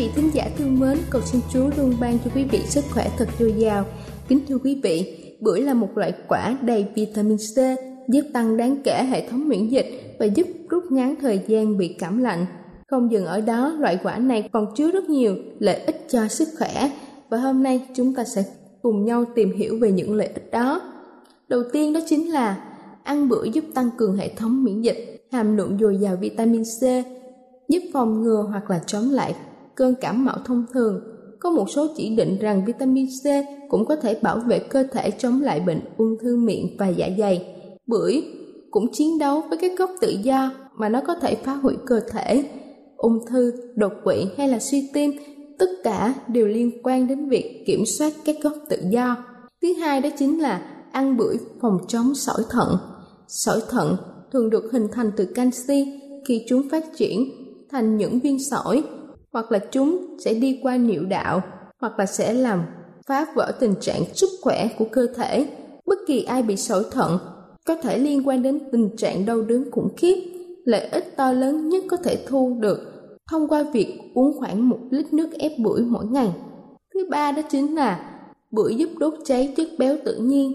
vị thính giả thương mến, cầu xin Chúa luôn ban cho quý vị sức khỏe thật dồi dào. Kính thưa quý vị, bưởi là một loại quả đầy vitamin C, giúp tăng đáng kể hệ thống miễn dịch và giúp rút ngắn thời gian bị cảm lạnh. Không dừng ở đó, loại quả này còn chứa rất nhiều lợi ích cho sức khỏe và hôm nay chúng ta sẽ cùng nhau tìm hiểu về những lợi ích đó. Đầu tiên đó chính là ăn bưởi giúp tăng cường hệ thống miễn dịch, hàm lượng dồi dào vitamin C, giúp phòng ngừa hoặc là chống lại cơn cảm mạo thông thường. Có một số chỉ định rằng vitamin C cũng có thể bảo vệ cơ thể chống lại bệnh ung thư miệng và dạ dày. Bưởi cũng chiến đấu với các gốc tự do mà nó có thể phá hủy cơ thể. Ung thư, đột quỵ hay là suy tim, tất cả đều liên quan đến việc kiểm soát các gốc tự do. Thứ hai đó chính là ăn bưởi phòng chống sỏi thận. Sỏi thận thường được hình thành từ canxi khi chúng phát triển thành những viên sỏi hoặc là chúng sẽ đi qua niệu đạo, hoặc là sẽ làm phá vỡ tình trạng sức khỏe của cơ thể. Bất kỳ ai bị sỏi thận có thể liên quan đến tình trạng đau đớn khủng khiếp. Lợi ích to lớn nhất có thể thu được thông qua việc uống khoảng một lít nước ép bưởi mỗi ngày. Thứ ba đó chính là bưởi giúp đốt cháy chất béo tự nhiên.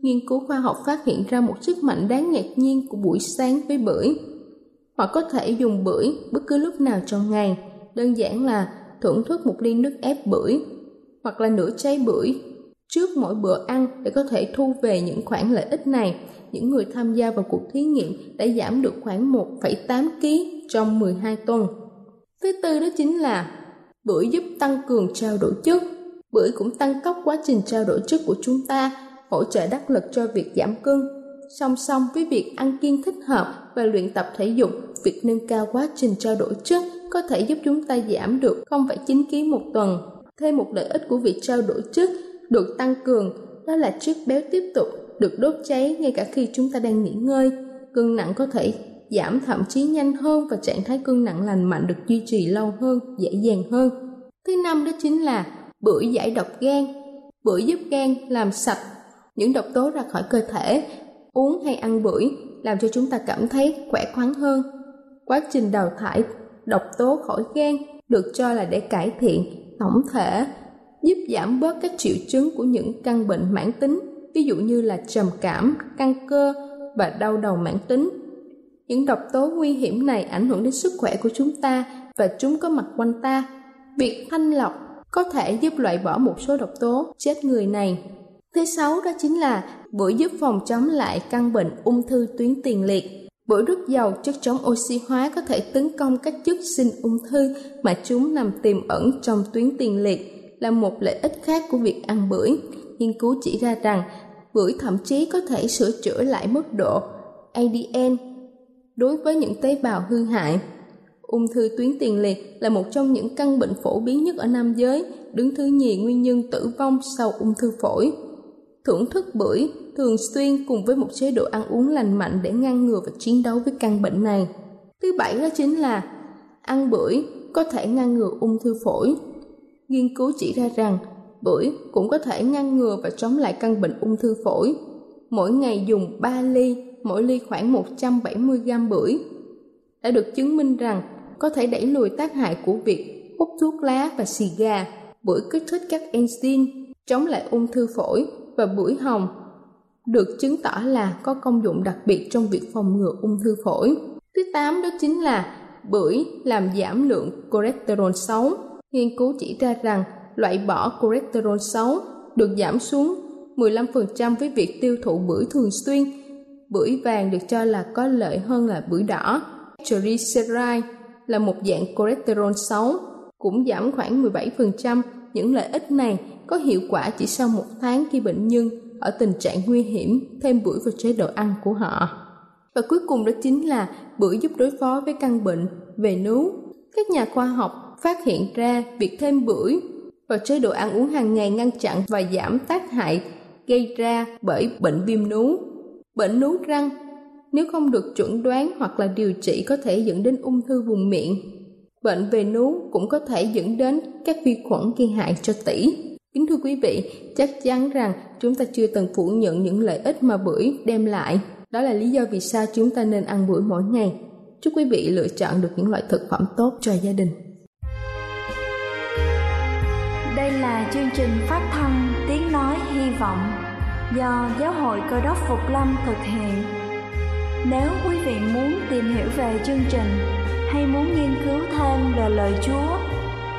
Nghiên cứu khoa học phát hiện ra một sức mạnh đáng ngạc nhiên của buổi sáng với bưởi. Hoặc có thể dùng bưởi bất cứ lúc nào trong ngày đơn giản là thưởng thức một ly nước ép bưởi hoặc là nửa trái bưởi trước mỗi bữa ăn để có thể thu về những khoản lợi ích này. Những người tham gia vào cuộc thí nghiệm đã giảm được khoảng 1,8 kg trong 12 tuần. Thứ tư đó chính là bưởi giúp tăng cường trao đổi chất. Bưởi cũng tăng tốc quá trình trao đổi chất của chúng ta, hỗ trợ đắc lực cho việc giảm cân. Song song với việc ăn kiêng thích hợp và luyện tập thể dục, việc nâng cao quá trình trao đổi chất có thể giúp chúng ta giảm được 0,9 kg một tuần. Thêm một lợi ích của việc trao đổi chất được tăng cường đó là chất béo tiếp tục được đốt cháy ngay cả khi chúng ta đang nghỉ ngơi. Cân nặng có thể giảm thậm chí nhanh hơn và trạng thái cân nặng lành mạnh được duy trì lâu hơn, dễ dàng hơn. Thứ năm đó chính là bưởi giải độc gan. Bưởi giúp gan làm sạch những độc tố ra khỏi cơ thể. Uống hay ăn bưởi làm cho chúng ta cảm thấy khỏe khoắn hơn. Quá trình đào thải, độc tố khỏi gan được cho là để cải thiện, tổng thể, giúp giảm bớt các triệu chứng của những căn bệnh mãn tính, ví dụ như là trầm cảm, căng cơ và đau đầu mãn tính. Những độc tố nguy hiểm này ảnh hưởng đến sức khỏe của chúng ta và chúng có mặt quanh ta. Việc thanh lọc có thể giúp loại bỏ một số độc tố chết người này. Thứ sáu đó chính là bưởi giúp phòng chống lại căn bệnh ung thư tuyến tiền liệt Bưởi rất giàu chất chống oxy hóa có thể tấn công các chất sinh ung thư mà chúng nằm tiềm ẩn trong tuyến tiền liệt là một lợi ích khác của việc ăn bưởi. Nghiên cứu chỉ ra rằng bưởi thậm chí có thể sửa chữa lại mức độ ADN đối với những tế bào hư hại. Ung thư tuyến tiền liệt là một trong những căn bệnh phổ biến nhất ở nam giới, đứng thứ nhì nguyên nhân tử vong sau ung thư phổi. thưởng thức bưởi thường xuyên cùng với một chế độ ăn uống lành mạnh để ngăn ngừa và chiến đấu với căn bệnh này. Thứ bảy đó chính là ăn bưởi có thể ngăn ngừa ung thư phổi. Nghiên cứu chỉ ra rằng bưởi cũng có thể ngăn ngừa và chống lại căn bệnh ung thư phổi. Mỗi ngày dùng 3 ly, mỗi ly khoảng 170 gram bưởi. Đã được chứng minh rằng có thể đẩy lùi tác hại của việc hút thuốc lá và xì gà. Bưởi kích thích các enzyme chống lại ung thư phổi và bưởi hồng được chứng tỏ là có công dụng đặc biệt trong việc phòng ngừa ung thư phổi. Thứ 8 đó chính là bưởi làm giảm lượng cholesterol xấu. Nghiên cứu chỉ ra rằng loại bỏ cholesterol xấu được giảm xuống 15% với việc tiêu thụ bưởi thường xuyên. Bưởi vàng được cho là có lợi hơn là bưởi đỏ. Triglyceride là một dạng cholesterol xấu, cũng giảm khoảng 17%. Những lợi ích này có hiệu quả chỉ sau một tháng khi bệnh nhân ở tình trạng nguy hiểm thêm bưởi vào chế độ ăn của họ. Và cuối cùng đó chính là bưởi giúp đối phó với căn bệnh về nướu. Các nhà khoa học phát hiện ra việc thêm bưởi vào chế độ ăn uống hàng ngày ngăn chặn và giảm tác hại gây ra bởi bệnh viêm nướu. Bệnh nướu răng, nếu không được chuẩn đoán hoặc là điều trị có thể dẫn đến ung thư vùng miệng. Bệnh về nướu cũng có thể dẫn đến các vi khuẩn gây hại cho tủy. Kính thưa quý vị, chắc chắn rằng chúng ta chưa từng phủ nhận những lợi ích mà bưởi đem lại. Đó là lý do vì sao chúng ta nên ăn bưởi mỗi ngày. Chúc quý vị lựa chọn được những loại thực phẩm tốt cho gia đình. Đây là chương trình phát thanh Tiếng Nói Hy Vọng do Giáo hội Cơ đốc Phục Lâm thực hiện. Nếu quý vị muốn tìm hiểu về chương trình hay muốn nghiên cứu thêm về lời Chúa,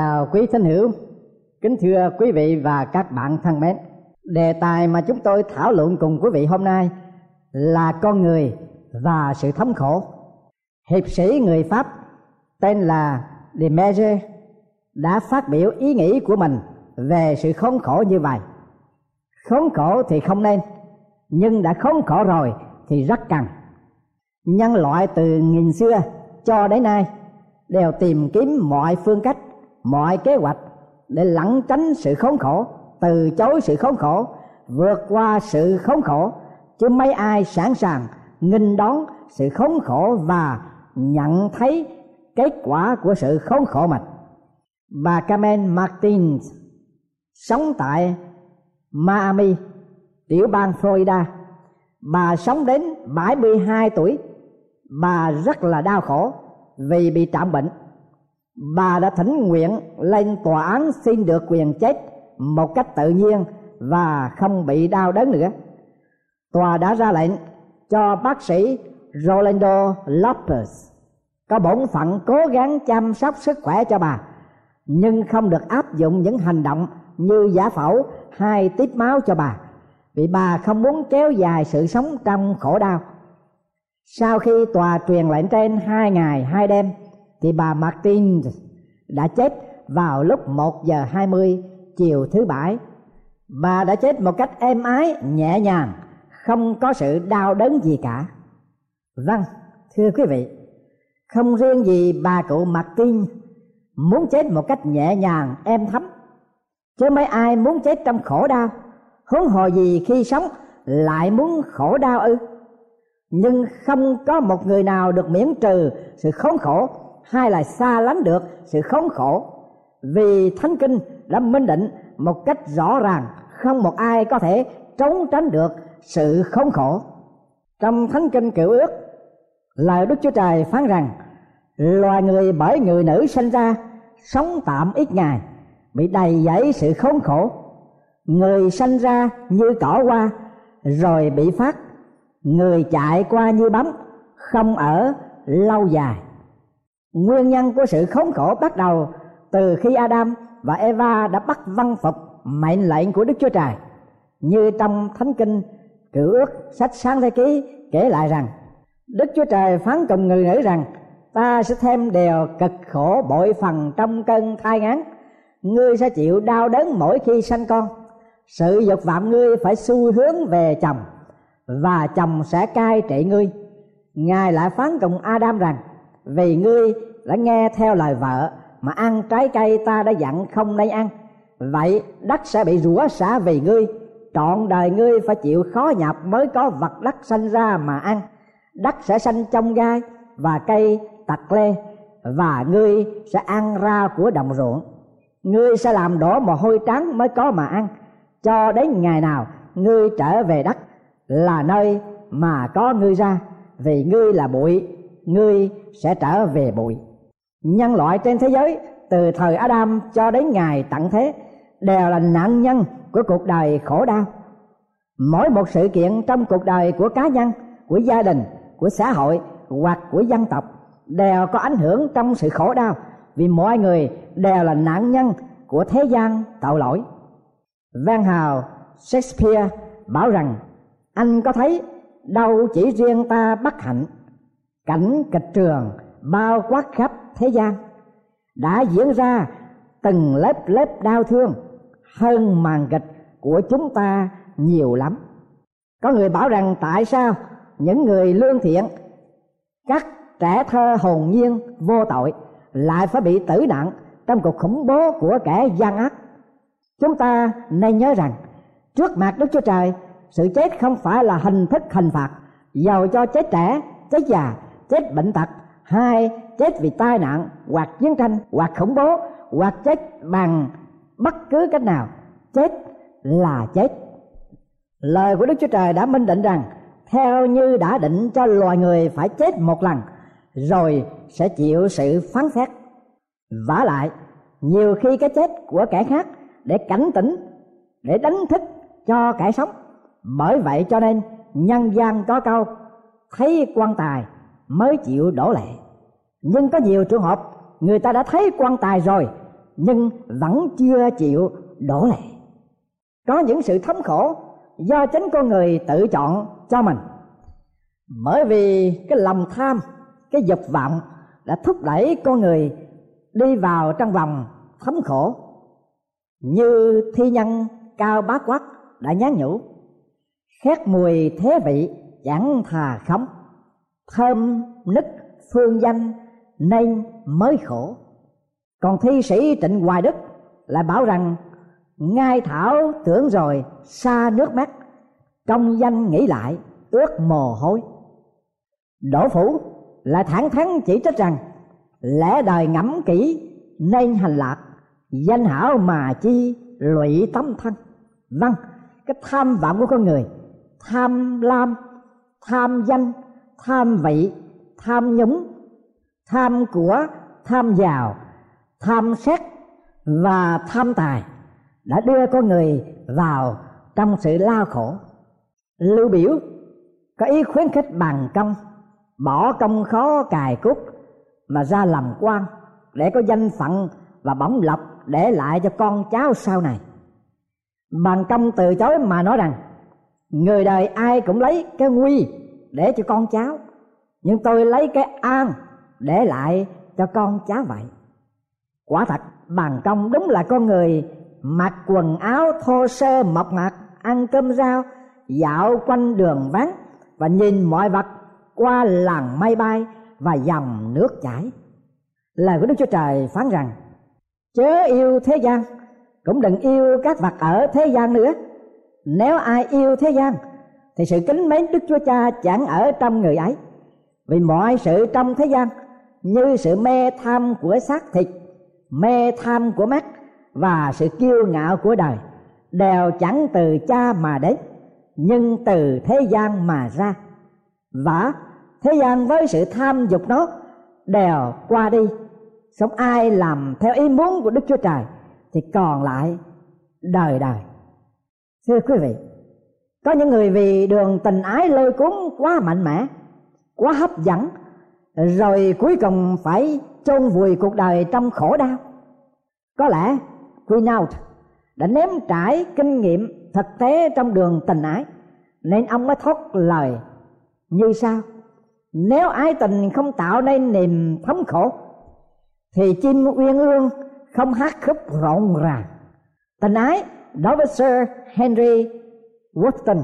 Chào quý thính hữu, kính thưa quý vị và các bạn thân mến. Đề tài mà chúng tôi thảo luận cùng quý vị hôm nay là con người và sự thống khổ. Hiệp sĩ người Pháp tên là De Maistre đã phát biểu ý nghĩ của mình về sự khốn khổ như vậy. Khốn khổ thì không nên, nhưng đã khốn khổ rồi thì rất cần. Nhân loại từ nghìn xưa cho đến nay đều tìm kiếm mọi phương cách mọi kế hoạch để lẩn tránh sự khốn khổ, từ chối sự khốn khổ, vượt qua sự khốn khổ. Chứ mấy ai sẵn sàng nghinh đón sự khốn khổ và nhận thấy kết quả của sự khốn khổ mình. Bà Carmen Martins sống tại Miami, tiểu bang Florida. Bà sống đến 72 tuổi. Bà rất là đau khổ vì bị trạm bệnh bà đã thỉnh nguyện lên tòa án xin được quyền chết một cách tự nhiên và không bị đau đớn nữa. Tòa đã ra lệnh cho bác sĩ Rolando Lopez có bổn phận cố gắng chăm sóc sức khỏe cho bà, nhưng không được áp dụng những hành động như giả phẫu hay tiếp máu cho bà, vì bà không muốn kéo dài sự sống trong khổ đau. Sau khi tòa truyền lệnh trên hai ngày hai đêm thì bà Martin đã chết vào lúc 1 giờ 20 chiều thứ bảy. Bà đã chết một cách êm ái, nhẹ nhàng, không có sự đau đớn gì cả. Vâng, thưa quý vị, không riêng gì bà cụ Martin muốn chết một cách nhẹ nhàng, êm thấm, chứ mấy ai muốn chết trong khổ đau, huống hồ gì khi sống lại muốn khổ đau ư? Nhưng không có một người nào được miễn trừ sự khốn khổ hay là xa lánh được sự khốn khổ. Vì thánh kinh đã minh định một cách rõ ràng, không một ai có thể trốn tránh được sự khốn khổ. Trong thánh kinh cựu ước, lời đức chúa trời phán rằng, loài người bởi người nữ sinh ra, sống tạm ít ngày, bị đầy dẫy sự khốn khổ. Người sinh ra như cỏ hoa, rồi bị phát. Người chạy qua như bấm không ở lâu dài nguyên nhân của sự khốn khổ bắt đầu từ khi Adam và Eva đã bắt văn phục mệnh lệnh của Đức Chúa Trời. Như trong Thánh Kinh, Cựu ước sách sáng thế ký kể lại rằng, Đức Chúa Trời phán cùng người nữ rằng, ta sẽ thêm đều cực khổ bội phần trong cơn thai ngán. Ngươi sẽ chịu đau đớn mỗi khi sanh con. Sự dục vọng ngươi phải xu hướng về chồng, và chồng sẽ cai trị ngươi. Ngài lại phán cùng adam rằng vì ngươi đã nghe theo lời vợ mà ăn trái cây ta đã dặn không nên ăn. Vậy đất sẽ bị rủa xả vì ngươi. Trọn đời ngươi phải chịu khó nhọc mới có vật đất sanh ra mà ăn. Đất sẽ sanh trong gai và cây tặc lê và ngươi sẽ ăn ra của đồng ruộng. Ngươi sẽ làm đổ mồ hôi trắng mới có mà ăn. Cho đến ngày nào ngươi trở về đất là nơi mà có ngươi ra, vì ngươi là bụi ngươi sẽ trở về bụi. Nhân loại trên thế giới, từ thời Adam cho đến ngày tận thế, đều là nạn nhân của cuộc đời khổ đau. Mỗi một sự kiện trong cuộc đời của cá nhân, của gia đình, của xã hội hoặc của dân tộc đều có ảnh hưởng trong sự khổ đau vì mọi người đều là nạn nhân của thế gian tội lỗi. Van Hào, Shakespeare bảo rằng, anh có thấy đâu chỉ riêng ta bất hạnh cảnh kịch trường bao quát khắp thế gian. Đã diễn ra từng lớp lớp đau thương, hơn màn kịch của chúng ta nhiều lắm. Có người bảo rằng tại sao những người lương thiện, các trẻ thơ hồn nhiên, vô tội lại phải bị tử nạn trong cuộc khủng bố của kẻ gian ác? Chúng ta nên nhớ rằng, trước mặt đức chúa trời, sự chết không phải là hình thức hình phạt giàu cho chết trẻ, chết già chết bệnh tật, hai, chết vì tai nạn, hoặc chiến tranh, hoặc khủng bố, hoặc chết bằng bất cứ cách nào. Chết là chết. Lời của đức chúa trời đã minh định rằng, theo như đã định cho loài người phải chết một lần, rồi sẽ chịu sự phán xét. Vả lại, nhiều khi cái chết của kẻ khác để cảnh tỉnh, để đánh thức cho kẻ sống. Bởi vậy cho nên, nhân gian có câu, thấy quan tài mới chịu đổ lệ. Nhưng có nhiều trường hợp, người ta đã thấy quan tài rồi, nhưng vẫn chưa chịu đổ lệ. Có những sự thống khổ do chính con người tự chọn cho mình. Bởi vì cái lòng tham, cái dục vọng đã thúc đẩy con người đi vào trong vòng thống khổ. Như thi nhân cao bá quát đã nhắn nhủ, khét mùi thế vị chẳng thà khống thơm nức phương danh nên mới khổ. Còn thi sĩ trịnh hoài đức lại bảo rằng, ngai thảo tưởng rồi, xa nước mắt, công danh nghĩ lại ướt mồ hôi. Đỗ phủ lại thẳng thắn chỉ trích rằng, lẽ đời ngẫm kỹ nên hành lạc, danh hảo mà chi lụy tâm thân. Vâng cái tham vọng của con người, tham lam, tham danh tham vị, tham nhúng, tham của, tham giàu, tham sắc và tham tài đã đưa con người vào trong sự lao khổ. Lưu biểu có ý khuyến khích bằng công, bỏ công khó cài cúc mà ra làm quan để có danh phận và bổng lộc để lại cho con cháu sau này. Bằng công từ chối mà nói rằng, người đời ai cũng lấy cái nguy để cho con cháu. Nhưng tôi lấy cái an để lại cho con cháu vậy. Quả thật, bàn công đúng là con người mặc quần áo thô sơ mộc mạc, ăn cơm rau, dạo quanh đường vắng và nhìn mọi vật qua làn mây bay và dòng nước chảy. Lời của đức chúa trời phán rằng, chớ yêu thế gian, cũng đừng yêu các vật ở thế gian nữa. Nếu ai yêu thế gian thì sự kính mến đức chúa cha chẳng ở trong người ấy. Vì mọi sự trong thế gian, như sự mê tham của xác thịt, mê tham của mắt, và sự kiêu ngạo của đời, đều chẳng từ cha mà đến, nhưng từ thế gian mà ra. Và thế gian với sự tham dục nó đều qua đi. Sống ai làm theo ý muốn của đức chúa trời thì còn lại đời đời. Thưa quý vị có những người vì đường tình ái lôi cuốn quá mạnh mẽ, quá hấp dẫn, rồi cuối cùng phải chôn vùi cuộc đời trong khổ đau. Có lẽ Quinault đã ném trải kinh nghiệm thực tế trong đường tình ái, nên ông mới thốt lời. Như sau, nếu ái tình không tạo nên niềm thống khổ, thì chim uyên ương không hát khúc rộn ràng. Tình ái đối với Sir Henry Wotton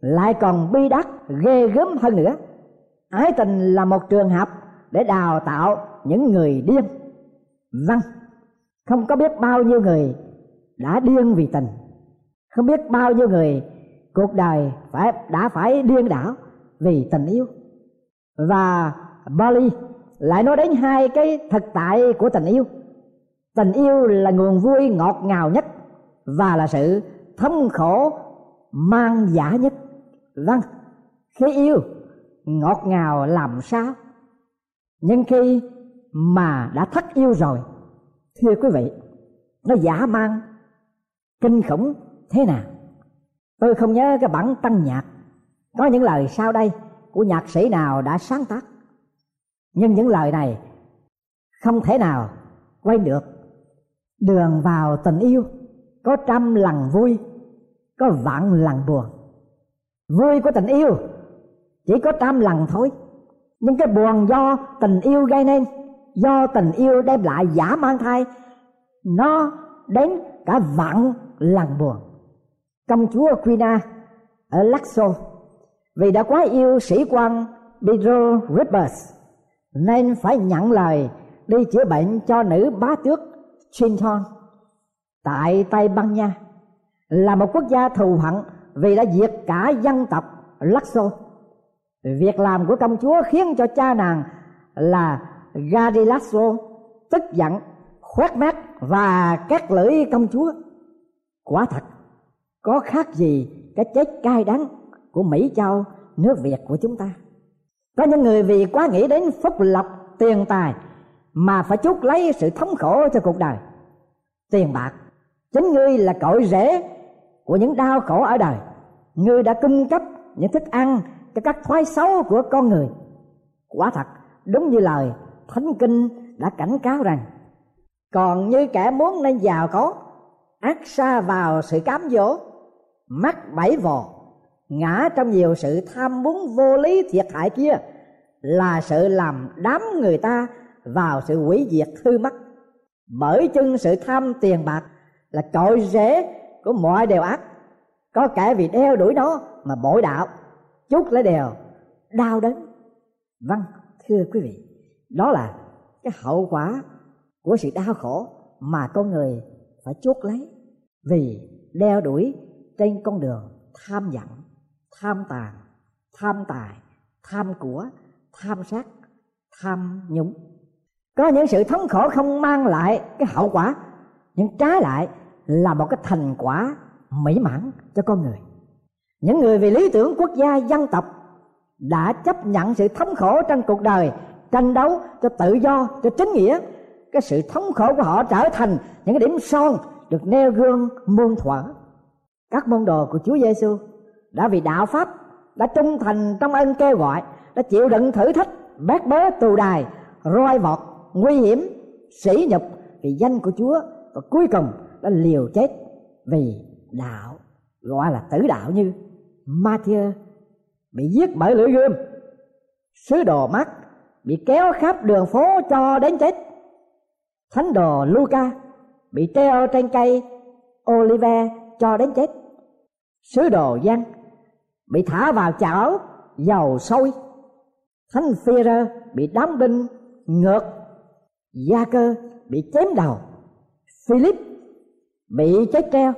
lại còn bi đát ghê gớm hơn nữa. Ái tình là một trường học để đào tạo những người điên. Vâng không có biết bao nhiêu người đã điên vì tình. Không biết bao nhiêu người cuộc đời phải, đã phải điên đảo vì tình yêu. Và Bali lại nói đến hai cái thực tại của tình yêu. Tình yêu là nguồn vui ngọt ngào nhất và là sự thống khổ mang giả nhất. Vâng khi yêu, ngọt ngào làm sao? Nhưng khi mà đã thất yêu rồi, thưa quý vị, nó giả mang, kinh khủng thế nào? Tôi không nhớ cái bản tăng nhạc. Có những lời sau đây của nhạc sĩ nào đã sáng tác. Nhưng những lời này không thể nào quay được. Đường vào tình yêu có trăm lần vui có vạn lần buồn vui của tình yêu, chỉ có trăm lần thôi. Nhưng cái buồn do tình yêu gây nên, do tình yêu đem lại giả mang thai, nó đến cả vạn lần buồn công chúa Quina ở Laxo, vì đã quá yêu sĩ quan Pedro Ribas, nên phải nhận lời đi chữa bệnh cho nữ bá tước Chinton tại Tây Ban Nha là một quốc gia thù hận vì đã diệt cả dân tộc Laxo. Việc làm của công chúa khiến cho cha nàng là Gardilaso tức giận, khoét mát và các lưỡi công chúa. Quả thật, có khác gì cái chết cay đắng của Mỹ Châu, nước Việt của chúng ta. Có những người vì quá nghĩ đến phúc lộc, tiền tài mà phải chuốc lấy sự thống khổ cho cuộc đời. Tiền bạc, chính ngươi là cội rễ của những đau khổ ở đời. Ngươi đã cung cấp những thức ăn cho các thói xấu của con người. Quả thật, đúng như lời Thánh Kinh đã cảnh cáo rằng, còn như kẻ muốn nên giàu có, ác xa vào sự cám dỗ, mắc bẫy vò, ngã trong nhiều sự tham muốn vô lý thiệt hại kia là sự làm đám người ta vào sự hủy diệt hư mất bởi chân sự tham tiền bạc là cội rễ của mọi điều ác. Có kẻ vì đeo đuổi nó mà bội đạo. Chút lấy đều, đau đớn. Vâng thưa quý vị, đó là cái hậu quả của sự đau khổ mà con người phải chuốc lấy vì đeo đuổi trên con đường tham dặn tham tàn, tham tài, tham của, tham sát, tham nhũng. Có những sự thống khổ không mang lại cái hậu quả, nhưng trái lại là một cái thành quả mỹ mãn cho con người. Những người vì lý tưởng quốc gia dân tộc đã chấp nhận sự thống khổ trong cuộc đời, tranh đấu cho tự do, cho chính nghĩa, cái sự thống khổ của họ trở thành những cái điểm son được nêu gương, muôn thuở. Các môn đồ của Chúa Giêsu đã vì đạo pháp, đã trung thành trong ơn kêu gọi, đã chịu đựng thử thách bát bớ tù đài, roi vọt, nguy hiểm, sỉ nhục vì danh của Chúa. Và cuối cùng đã liều chết vì đạo, gọi là tử đạo như Matthew bị giết bởi lưỡi gươm. Sứ đồ mắt bị kéo khắp đường phố cho đến chết. Thánh đồ Luca bị treo trên cây Olive cho đến chết. Sứ đồ Giăng bị thả vào chảo dầu sôi. Thánh phi bị đóng đinh ngược. Gia cơ bị chém đầu. Philip bị chết treo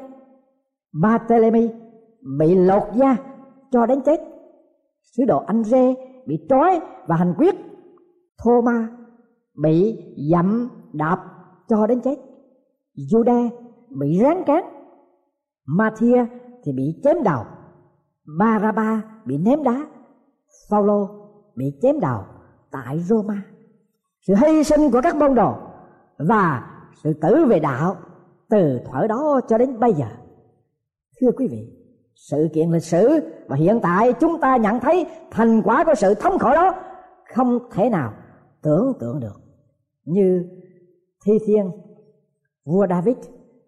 barthélemy bị lột da, cho đến chết. Sứ đồ anh rê bị trói và hành quyết. Thomas bị dậm đạp, cho đến chết. Judah bị ráng cán. Mathia thì bị chém đầu. Baraba bị ném đá. Phaolô bị chém đầu tại Roma. Sự hy sinh của các môn đồ và sự tử về đạo từ thuở đó cho đến bây giờ. Thưa quý vị, sự kiện lịch sử và hiện tại chúng ta nhận thấy thành quả của sự thống khổ đó không thể nào tưởng tượng được. Như thi thiên, vua david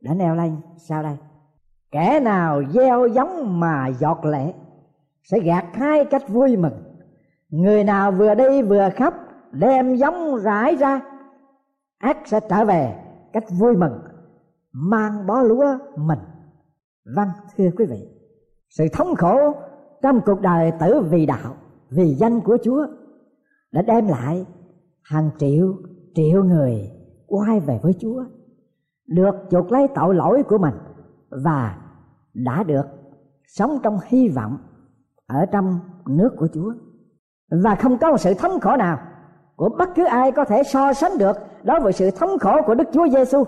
đã nêu lên sau đây. Kẻ nào gieo giống mà giọt lệ sẽ gạt hai cách vui mừng. Người nào vừa đi vừa khóc, đem giống rải ra, ác sẽ trở về cách vui mừng mang bó lúa mình. Vâng thưa quý vị, sự thống khổ trong cuộc đời tử vì đạo, vì danh của chúa đã đem lại hàng triệu triệu người quay về với chúa, được chuộc lấy tội lỗi của mình và đã được sống trong hy vọng ở trong nước của chúa. Và không có một sự thống khổ nào của bất cứ ai có thể so sánh được đối với sự thống khổ của Đức Chúa Giêsu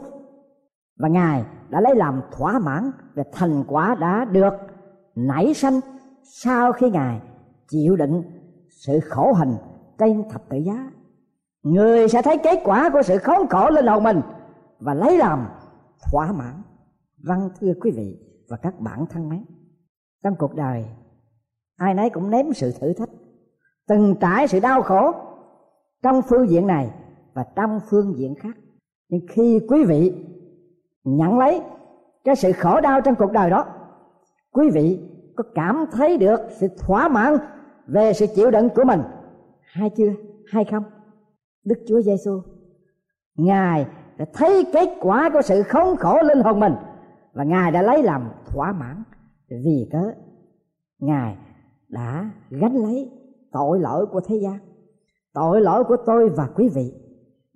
và Ngài đã lấy làm thỏa mãn về thành quả đã được nảy sanh sau khi Ngài chịu đựng sự khổ hình trên thập tự giá. Người sẽ thấy kết quả của sự khốn khổ lên đầu mình và lấy làm thỏa mãn. Vâng thưa quý vị và các bạn thân mến, trong cuộc đời ai nấy cũng nếm sự thử thách, từng trải sự đau khổ trong phương diện này và trong phương diện khác nhưng khi quý vị nhận lấy cái sự khổ đau trong cuộc đời đó. Quý vị có cảm thấy được sự thỏa mãn về sự chịu đựng của mình? Hay chưa? Hay không? Đức chúa giêsu ngài đã thấy kết quả của sự khốn khổ linh hồn mình và ngài đã lấy làm thỏa mãn vì cớ ngài đã gánh lấy tội lỗi của thế gian, tội lỗi của tôi và quý vị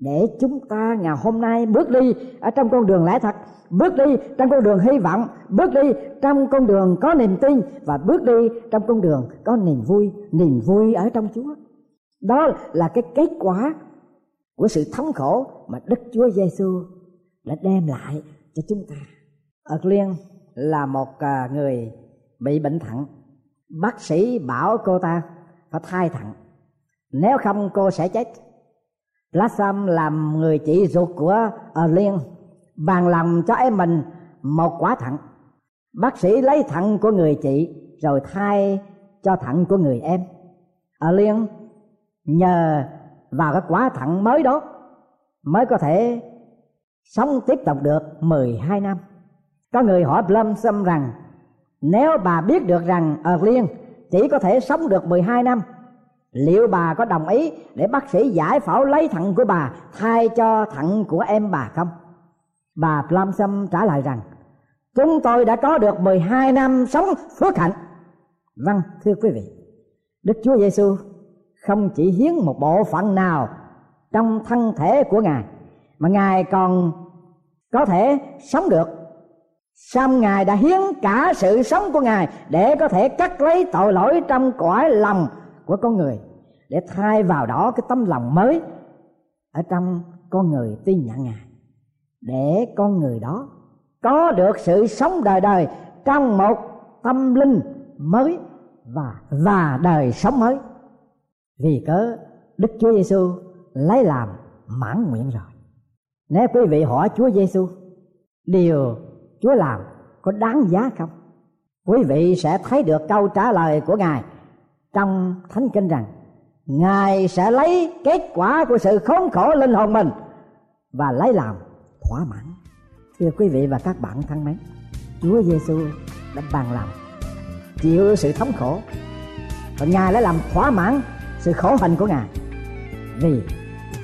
để chúng ta ngày hôm nay bước đi ở trong con đường lẽ thật, bước đi trong con đường hy vọng, bước đi trong con đường có niềm tin và bước đi trong con đường có niềm vui niềm vui ở trong chúa. Đó là cái kết quả của sự thống khổ mà đức chúa giêsu đã đem lại cho chúng ta. Ợt liên là một à, người bị bệnh thận. Bác sĩ bảo cô ta phải thay thận. Nếu không, cô sẽ chết. Blossom làm người chị ruột của Liên bàn lòng cho em mình một quả thận. Bác sĩ lấy thận của người chị rồi thay cho thận của người em. Liên nhờ vào cái quả thận mới đó mới có thể sống tiếp tục được 12 năm. Có người hỏi Blossom rằng, nếu bà biết được rằng ở Liên chỉ có thể sống được 12 năm liệu bà có đồng ý để bác sĩ giải phẫu lấy thận của bà, thay cho thận của em bà không? Bà Plumsum trả lời rằng, chúng tôi đã có được 12 năm sống phước hạnh. Vâng thưa quý vị, Đức Chúa Giêsu không chỉ hiến một bộ phận nào trong thân thể của Ngài, mà Ngài còn có thể sống được. Xong Ngài đã hiến cả sự sống của Ngài để có thể cắt lấy tội lỗi trong cõi lòng của con người để thay vào đó cái tấm lòng mới ở trong con người tin nhận Ngài để con người đó có được sự sống đời đời trong một tâm linh mới và và đời sống mới. Vì cớ Đức Chúa Giêsu lấy làm mãn nguyện rồi. Nếu quý vị hỏi Chúa Giêsu điều Chúa làm có đáng giá không, quý vị sẽ thấy được câu trả lời của ngài trong thánh kinh rằng, ngài sẽ lấy kết quả của sự khốn khổ linh hồn mình và lấy làm thỏa mãn. Thưa quý vị và các bạn thân mến, chúa giêsu đã bàn lòng chịu sự thống khổ và ngài đã làm thỏa mãn sự khổ hình của ngài vì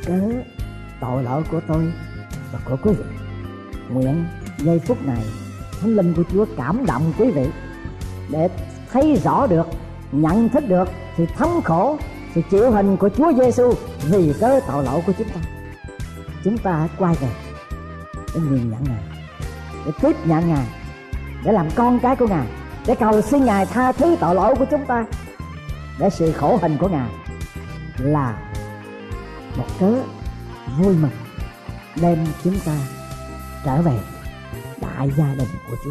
cớ tội lỗi của tôi và của quý vị. Nguyện giây phút này, thánh linh của chúa cảm động quý vị để thấy rõ được nhận thức được sự thống khổ sự chịu hình của chúa giêsu vì cớ tội lỗi của chúng ta chúng ta hãy quay về để nhìn nhận ngài, để tiếp nhận ngài, để làm con cái của ngài, để cầu xin ngài tha thứ tội lỗi của chúng ta để sự khổ hình của ngài là một cớ vui mừng đem chúng ta trở về đại gia đình của Chúa.